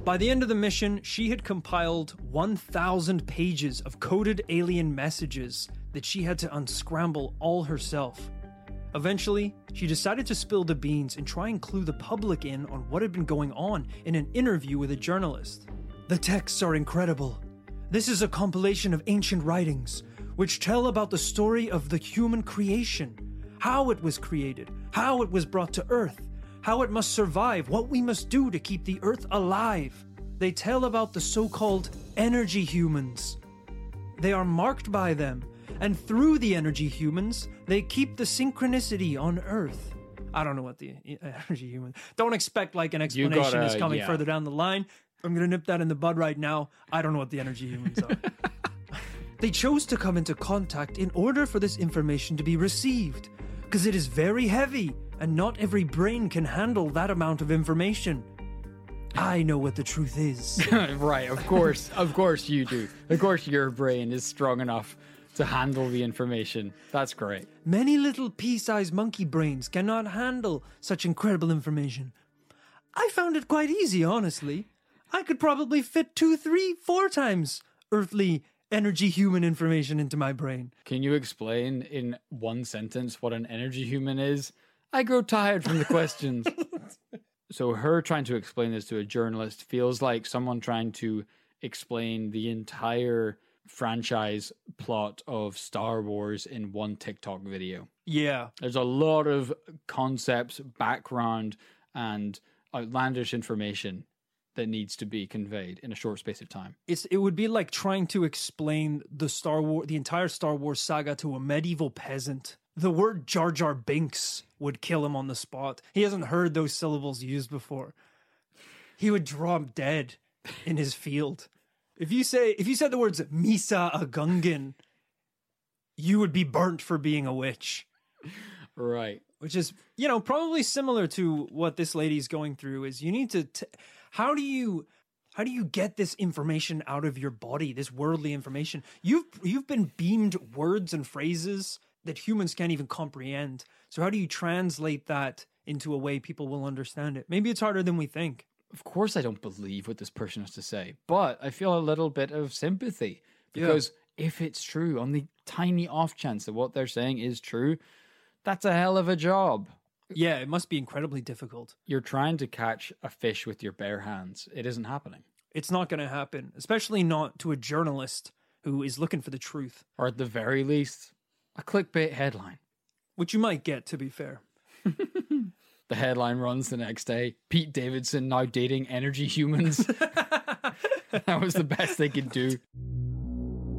By the end of the mission, she had compiled 1,000 pages of coded alien messages that she had to unscramble all herself. Eventually, she decided to spill the beans and try and clue the public in on what had been going on in an interview with a journalist. The texts are incredible. This is a compilation of ancient writings which tell about the story of the human creation, how it was created, how it was brought to Earth, how it must survive, what we must do to keep the Earth alive. They tell about the so called energy humans. They are marked by them, and through the energy humans, they keep the synchronicity on Earth. I don't know what the <laughs> energy human. Don't expect like an explanation gotta- is coming yeah. further down the line. I'm gonna nip that in the bud right now. I don't know what the energy humans are. <laughs> They chose to come into contact in order for this information to be received, because it is very heavy, and not every brain can handle that amount of information. I know what the truth is. <laughs> right, of course. Of course you do. Of course your brain is strong enough to handle the information. That's great. Many little pea sized monkey brains cannot handle such incredible information. I found it quite easy, honestly. I could probably fit two, three, four times earthly energy human information into my brain. Can you explain in one sentence what an energy human is? I grow tired from the questions. <laughs> so, her trying to explain this to a journalist feels like someone trying to explain the entire franchise plot of Star Wars in one TikTok video. Yeah. There's a lot of concepts, background, and outlandish information that needs to be conveyed in a short space of time. It's it would be like trying to explain the Star War the entire Star Wars saga to a medieval peasant. The word Jar Jar Binks would kill him on the spot. He hasn't heard those syllables used before. He would drop dead in his field. If you say if you said the words Misa a Gungan, you would be burnt for being a witch. Right. Which is, you know, probably similar to what this lady's going through is you need to t- how do you how do you get this information out of your body, this worldly information? You've you've been beamed words and phrases that humans can't even comprehend. So how do you translate that into a way people will understand it? Maybe it's harder than we think. Of course, I don't believe what this person has to say, but I feel a little bit of sympathy Yeah. because if it's true, on the tiny off chance that what they're saying is true, that's a hell of a job. Yeah, it must be incredibly difficult. You're trying to catch a fish with your bare hands. It isn't happening. It's not going to happen, especially not to a journalist who is looking for the truth, Or at the very least, a clickbait headline. which you might get to be fair. <laughs> The headline runs the next day Pete Davidson now dating energy humans. <laughs> <laughs> that was the best they could do.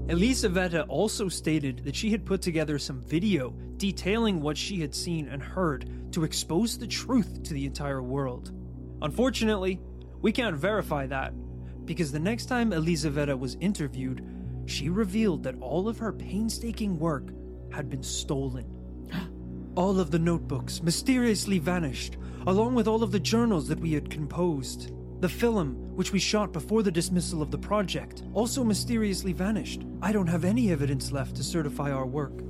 Elisaveta also stated that she had put together some video detailing what she had seen and heard to expose the truth to the entire world. Unfortunately, we can't verify that because the next time Elisaveta was interviewed, she revealed that all of her painstaking work had been stolen. <gasps> All of the notebooks mysteriously vanished, along with all of the journals that we had composed. The film, which we shot before the dismissal of the project, also mysteriously vanished. I don't have any evidence left to certify our work.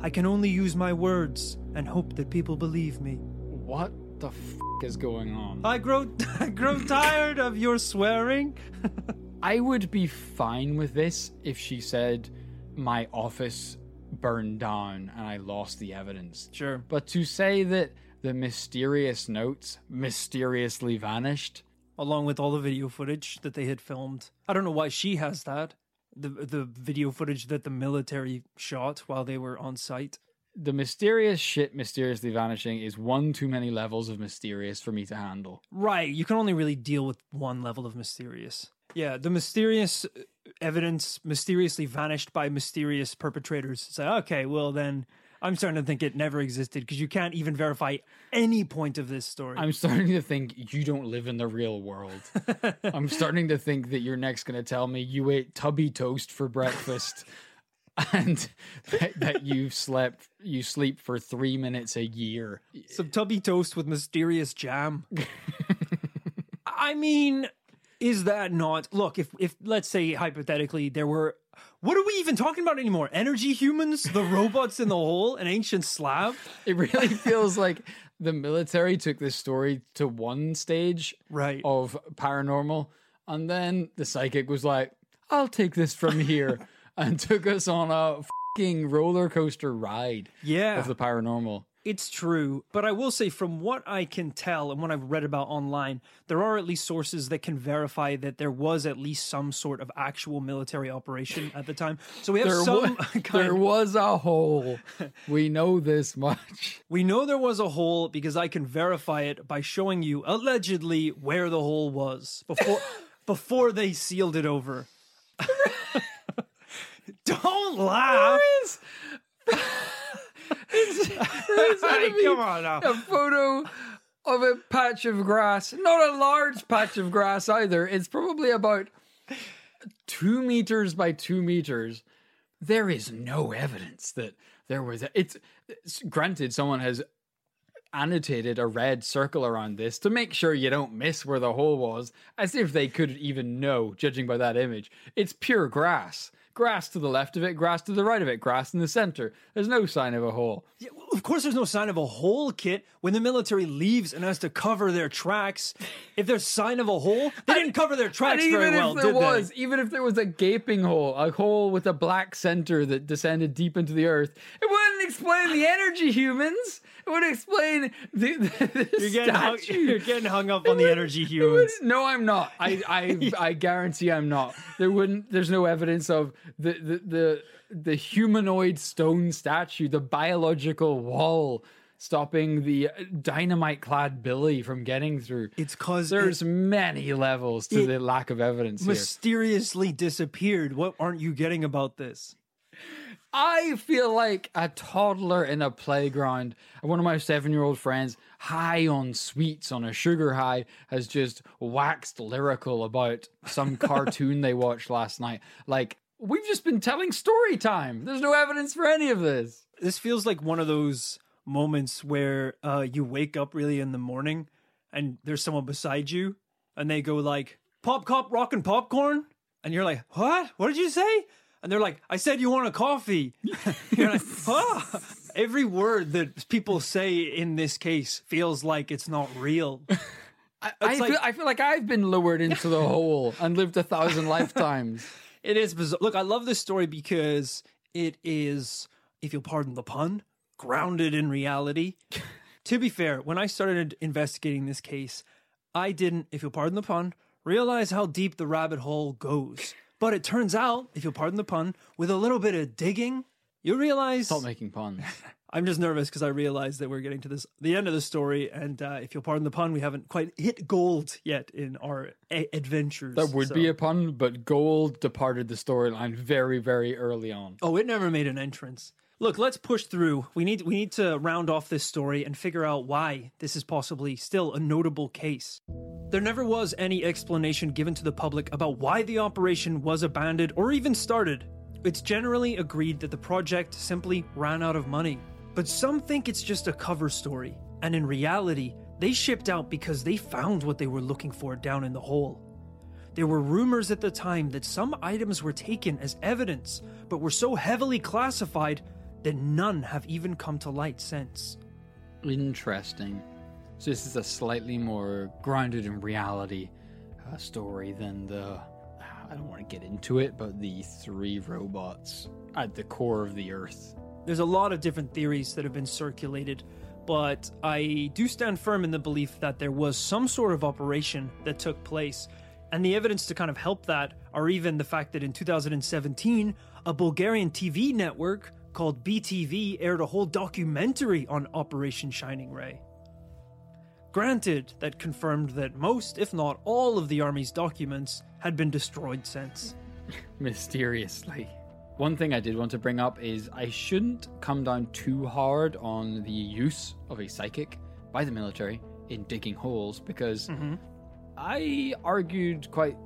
I can only use my words and hope that people believe me. What the f is going on? I grow <laughs> I grow tired of your swearing. <laughs> I would be fine with this if she said my office burned down and I lost the evidence. Sure. But to say that the mysterious notes mysteriously vanished, Along with all the video footage that they had filmed. I don't know why she has that. The the video footage that the military shot while they were on site. the mysterious shit mysteriously vanishing is one too many levels of mysterious for me to handle. Right. You can only really deal with one level of mysterious. Yeah, the mysterious uh, evidence mysteriously vanished by mysterious perpetrators. It's like, okay, well then I'm starting to think it never existed because you can't even verify any point of this story. I'm starting to think you don't live in the real world. <laughs> I'm starting to think that you're next going to tell me you ate tubby toast for breakfast. <laughs> and that, that you slept you sleep for three minutes a year. Some tubby toast with mysterious jam. <laughs> I mean, is that not look, if if let's say hypothetically there were what are we even talking about anymore? Energy humans, the robots in the hole, an ancient slab? It really <laughs> feels like the military took this story to one stage Right. of paranormal, and then the psychic was like, "I'll take this from <laughs> here," and took us on a fucking roller coaster ride Yeah. of the paranormal. It's true, but I will say, from what I can tell and what I've read about online, there are at least sources that can verify that there was at least some sort of actual military operation at the time. So we have There, some wa- <laughs> kind there of- was a hole. <laughs> We know this much. We know there was a hole because I can verify it by showing you allegedly where the hole was before <laughs> before they sealed it over. Don't laugh. Hey, come on now. a photo of a patch of grass. Not a large patch of grass either. It's probably about two meters by two meters. There is no evidence that there was. A, it's, it's granted someone has annotated a red circle around this to make sure you don't miss where the hole was, as if they could even know, judging by that image. It's pure grass. Grass to the left of it, grass to the right of it, grass in the center. There's no sign of a hole. Yeah, well, of course, there's no sign of a hole, Kit. When the military leaves and has to cover their tracks, if there's sign of a hole, they didn't cover their tracks And even very well, if there did they? was, even if there was a gaping hole, a hole with a black center that descended deep into the earth, it wouldn't explain the energy humans. It would explain the, the, the You're getting, hung, statue. you're getting hung up on the energy humans. No, I'm not. I, <laughs> I, I guarantee I'm not. There wouldn't. There's no evidence of the, the, the, the humanoid stone statue, the biological wall stopping the dynamite-clad Billy from getting through. It's cause There's it many levels to the lack of evidence here. mysteriously disappeared. What aren't you getting about this? I feel like a toddler in a playground. One of my seven year old friends, high on sweets on a sugar high, has just waxed lyrical about some <laughs> cartoon they watched last night. Like, we've just been telling story time. There's no evidence for any of this. This feels like one of those moments where uh, you wake up really in the morning and there's someone beside you and they go like, "Pop, cop, rockin' popcorn," and you're like, "What? What did you say?" And they're like, "I said you want a coffee." <laughs> you're like, <laughs> "Huh?" Every word that people say in this case feels like it's not real. <laughs> I, I, like- feel, I feel like I've been lowered into the hole and lived a thousand lifetimes. It is bizarre. Look, I love this story because it is, if you'll pardon the pun, grounded in reality. to be fair, when I started investigating this case, I didn't, if you'll pardon the pun, realize how deep the rabbit hole goes. But it turns out, if you'll pardon the pun, with a little bit of digging, you realize. Stop making puns. <laughs> I'm just nervous because I realize that we're getting to this the end of the story, and uh, if you'll pardon the pun, we haven't quite hit gold yet in our a- adventures. That would so- be a pun, but gold departed the storyline very, very early on. Oh, it never made an entrance. Look, let's push through. We need we need to round off this story and figure out why this is possibly still a notable case. There never was any explanation given to the public about why the operation was abandoned or even started. It's generally agreed that the project simply ran out of money. But some think it's just a cover story, and in reality, they shipped out because they found what they were looking for down in the hole. There were rumors at the time that some items were taken as evidence, but were so heavily classified that none have even come to light since. Interesting. So this is a slightly more grounded in reality uh, story than the. I don't want to get into it, but the three robots at the core of the Earth. There's a lot of different theories that have been circulated, but I do stand firm in the belief that there was some sort of operation that took place. And the evidence to kind of help that are even the fact that in 2017, a Bulgarian TV network called BTV aired a whole documentary on Operation Shining Ray. Granted, that confirmed that most, if not all, of the Army's documents had been destroyed since. <laughs> Mysteriously. One thing I did want to bring up is I shouldn't come down too hard on the use of a psychic by the military in digging holes because mm-hmm. I argued quite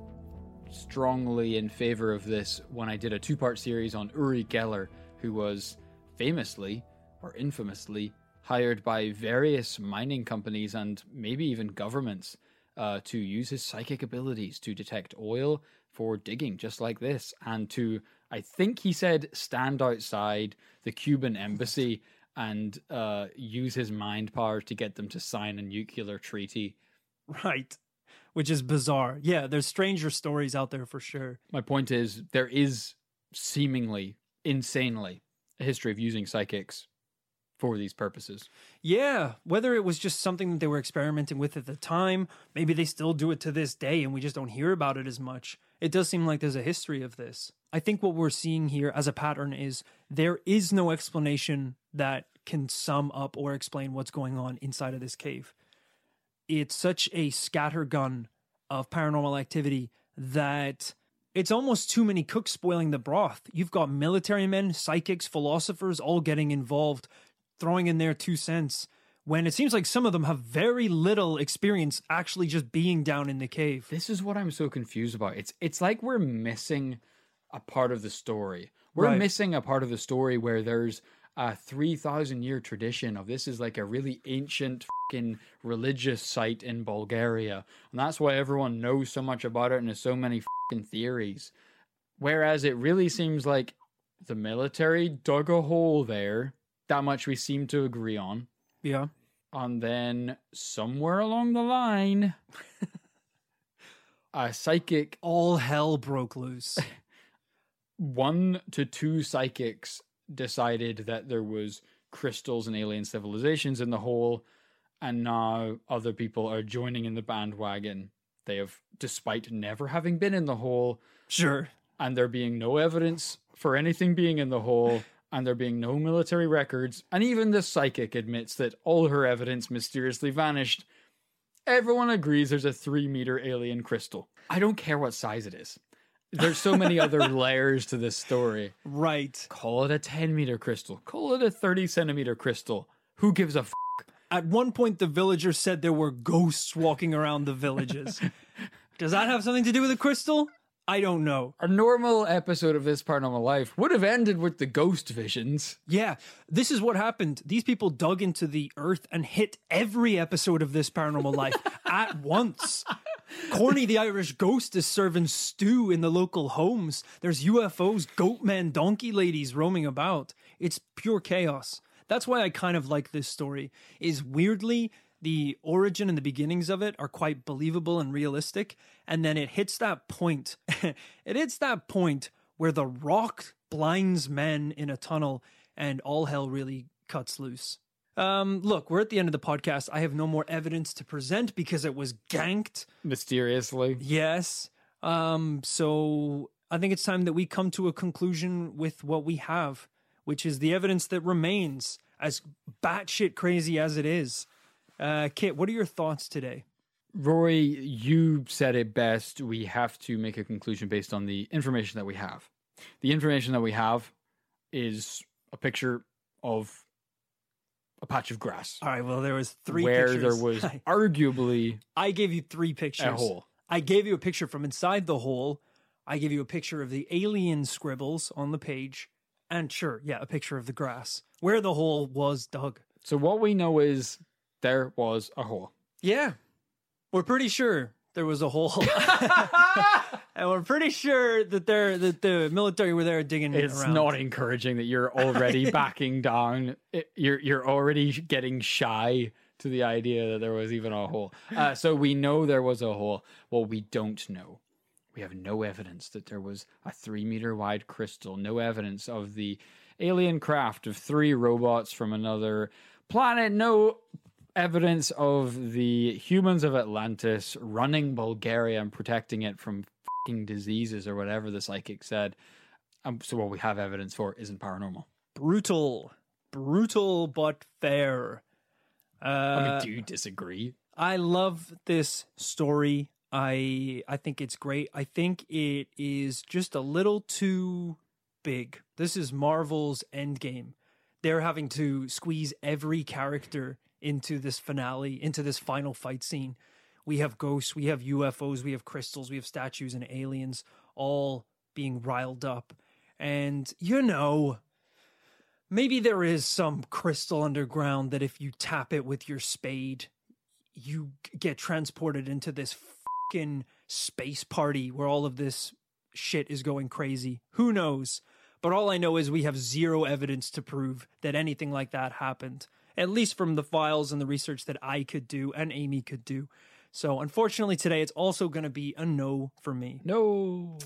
strongly in favor of this when I did a two part series on Uri Geller, who was famously or infamously hired by various mining companies and maybe even governments uh, to use his psychic abilities to detect oil for digging, just like this, and to, I think he said, stand outside the Cuban embassy and uh, use his mind power to get them to sign a nuclear treaty. Right. Which is bizarre. Yeah, there's stranger stories out there for sure. My point is, there is seemingly, insanely, a history of using psychics for these purposes. Yeah, whether it was just something that they were experimenting with at the time, maybe they still do it to this day and we just don't hear about it as much. It does seem like there's a history of this. I think what we're seeing here as a pattern is there is no explanation that can sum up or explain what's going on inside of this cave. It's such a scattergun of paranormal activity that it's almost too many cooks spoiling the broth. You've got military men, psychics, philosophers all getting involved, throwing in their two cents when it seems like some of them have very little experience actually just being down in the cave. This is what I'm so confused about. It's it's like we're missing a part of the story. We're Right. missing a part of the story where there's a 3000 year tradition of this is like a really ancient fucking religious site in Bulgaria. And that's why everyone knows so much about it and there's so many fucking theories. Whereas it really seems like the military dug a hole there. That much we seem to agree on. Yeah. And then somewhere along the line, <laughs> a psychic, All hell broke loose. <laughs> one to two psychics decided that there was crystals and alien civilizations in the hole, and now other people are joining in the bandwagon. They have, despite never having been in the hole, sure. and there being no evidence for anything being in the hole, and there being no military records, and even the psychic admits that all her evidence mysteriously vanished. Everyone agrees there's a three meter alien crystal. I don't care what size it is. There's so many other <laughs> layers to this story. Right. Call it a 10 meter crystal. Call it a 30 centimeter crystal. Who gives a f? At one point, the villagers said there were ghosts walking around the villages. <laughs> Does that have something to do with the crystal? I don't know. A normal episode of this paranormal life would have ended with the ghost visions. Yeah, this is what happened. These people dug into the earth and hit every episode of this paranormal life <laughs> at once. Corny the Irish ghost is serving stew in the local homes. There's UFOs, goat men, donkey ladies roaming about. It's pure chaos. That's why I kind of like this story. Is weirdly the origin and the beginnings of it are quite believable and realistic, and then it hits that point. <laughs> it hits that point where the rock blinds men in a tunnel and all hell really cuts loose. Um, look, we're at the end of the podcast. I have no more evidence to present because it was ganked. Mysteriously. Yes. Um, so I think it's time that we come to a conclusion with what we have, which is the evidence that remains, as batshit crazy as it is. Uh, Kit, what are your thoughts today? Rory, you said it best. We have to make a conclusion based on the information that we have. The information that we have is a picture of a patch of grass All right. Well, there was three where pictures. there was <laughs> arguably I gave you three pictures. a hole. I gave you a picture from inside the hole. I gave you a picture of the alien scribbles on the page, and sure, yeah, a picture of the grass where the hole was dug. So what we know is there was a hole. Yeah, we're pretty sure there was a hole, <laughs> <laughs> and we're pretty sure that there that the military were there digging It's around. not encouraging that you're already <laughs> backing down. It- You're you're already getting shy to the idea that there was even a hole. Uh, so we know there was a hole. Well, we don't know. We have no evidence that there was a three meter wide crystal. No evidence of the alien craft of three robots from another planet. No evidence of the humans of Atlantis running Bulgaria and protecting it from fucking diseases or whatever the psychic said. Um, so what we have evidence for isn't paranormal. brutal, brutal but fair. Uh, I mean, do you disagree? I love this story. I I think it's great. I think it is just a little too big. This is Marvel's Endgame. They're having to squeeze every character into this finale, into this final fight scene. we have ghosts, we have UFOs, we have crystals, we have statues and aliens all being riled up. And you know, maybe there is some crystal underground that if you tap it with your spade, you get transported into this fucking space party where all of this shit is going crazy. Who knows? But all I know is we have zero evidence to prove that anything like that happened, at least from the files and the research that I could do and Amy could do. So, unfortunately, today it's also going to be a no for me. No.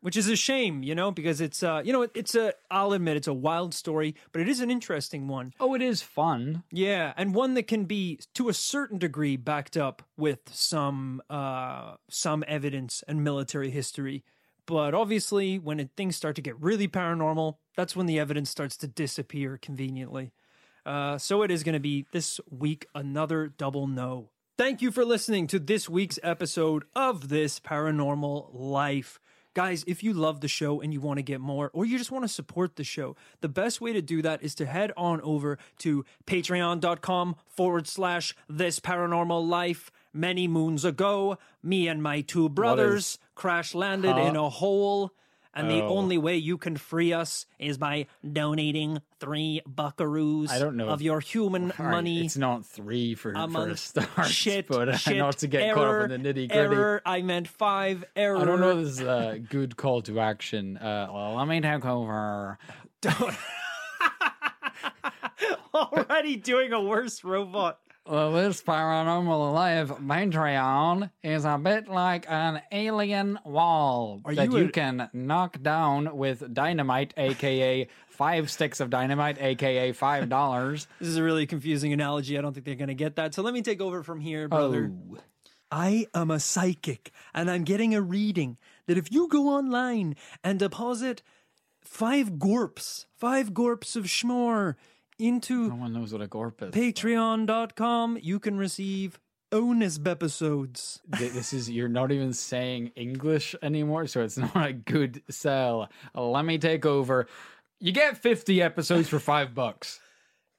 Which is a shame, you know, because it's, uh, you know, it- it's a, I'll admit, it's a wild story, but it is an interesting one. Oh, it is fun. Yeah, and one that can be to a certain degree backed up with some uh some evidence and military history. But obviously, when it, things start to get really paranormal, that's when the evidence starts to disappear conveniently. Uh, so it is going to be this week another double no. Thank you for listening to this week's episode of This Paranormal Life. Guys, if you love the show and you want to get more, or you just want to support the show, the best way to do that is to head on over to patreon.com forward slash this paranormal life. Many moons ago, me and my two brothers crash landed Huh? in a hole. And the Oh. only way you can free us is by donating three buckaroos I don't know of your human right, money. It's not three for, for a start, shit, but shit, not to get error, caught up in the nitty gritty. Error. I meant five. Error. I don't know if this is a good call to action. Uh, well, let me take over. <laughs> Already doing a worse robot. Well, this paranormal life Patreon is a bit like an alien wall Are that you you, a- can knock down with dynamite, aka five sticks of dynamite, aka five dollars. <laughs> This is a really confusing analogy. I don't think they're going to get that. So let me take over from here, brother. Oh. I am a psychic, and I'm getting a reading that if you go online and deposit five gorps, five gorps of schmore into No one knows what a gorp is. patreon.com, you can receive bonus episodes. This is you're not even saying English anymore, so it's <laughs> not a good sell. Let me take over. You get 50 episodes for five bucks.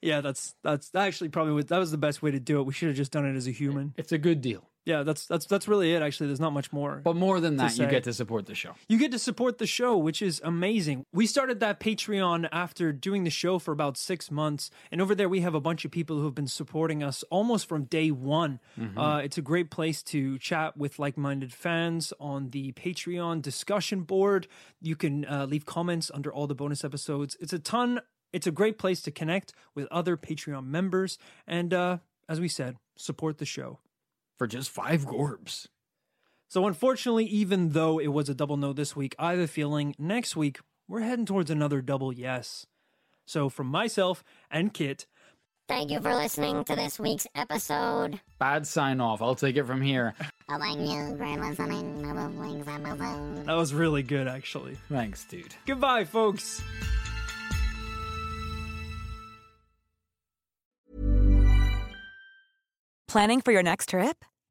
Yeah, that's that's actually probably that was the best way to do it. We should have just done it as a human. It's a good deal. Yeah, that's that's that's really it. Actually, there's not much more. But more than that, you get to support the show. You get to support the show, which is amazing. We started that Patreon after doing the show for about six months. And over there, we have a bunch of people who have been supporting us almost from day one. Uh, it's a great place to chat with like minded fans on the Patreon discussion board. You can uh, leave comments under all the bonus episodes. It's a ton. It's a great place to connect with other Patreon members. And uh, as we said, support the show. For just five gorbs. So, unfortunately, even though it was a double no this week, I have a feeling next week we're heading towards another double yes. So, from myself and Kit, Thank you for listening to this week's episode. Bad sign off. I'll take it from here. Oh, thank you for listening to this week's episode. that was really good, actually. Thanks, dude. Goodbye, folks. Planning for your next trip?